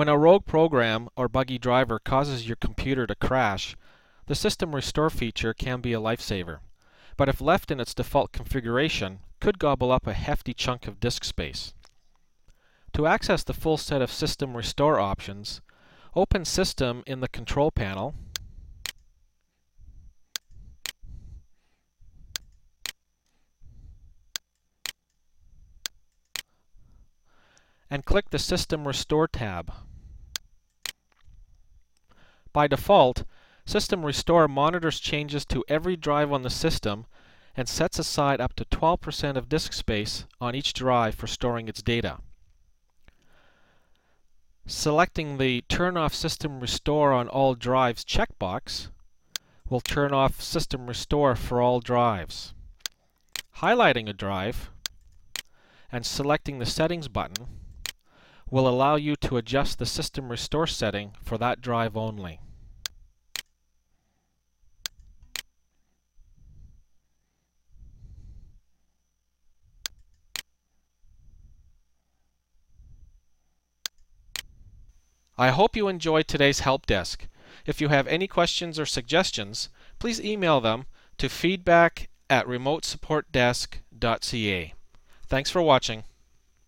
When a rogue program or buggy driver causes your computer to crash, the System Restore feature can be a lifesaver, but if left in its default configuration, could gobble up a hefty chunk of disk space. To access the full set of System Restore options, open System in the Control panel, and click the System Restore tab. By default, System Restore monitors changes to every drive on the system and sets aside up to 12% of disk space on each drive for storing its data. Selecting the Turn off System Restore on all drives checkbox will turn off System Restore for all drives. Highlighting a drive and selecting the Settings button will allow you to adjust the System Restore setting for that drive only. I hope you enjoyed today's help desk. If you have any questions or suggestions, please email them to feedback at remotesupportdesk.ca. Thanks for watching.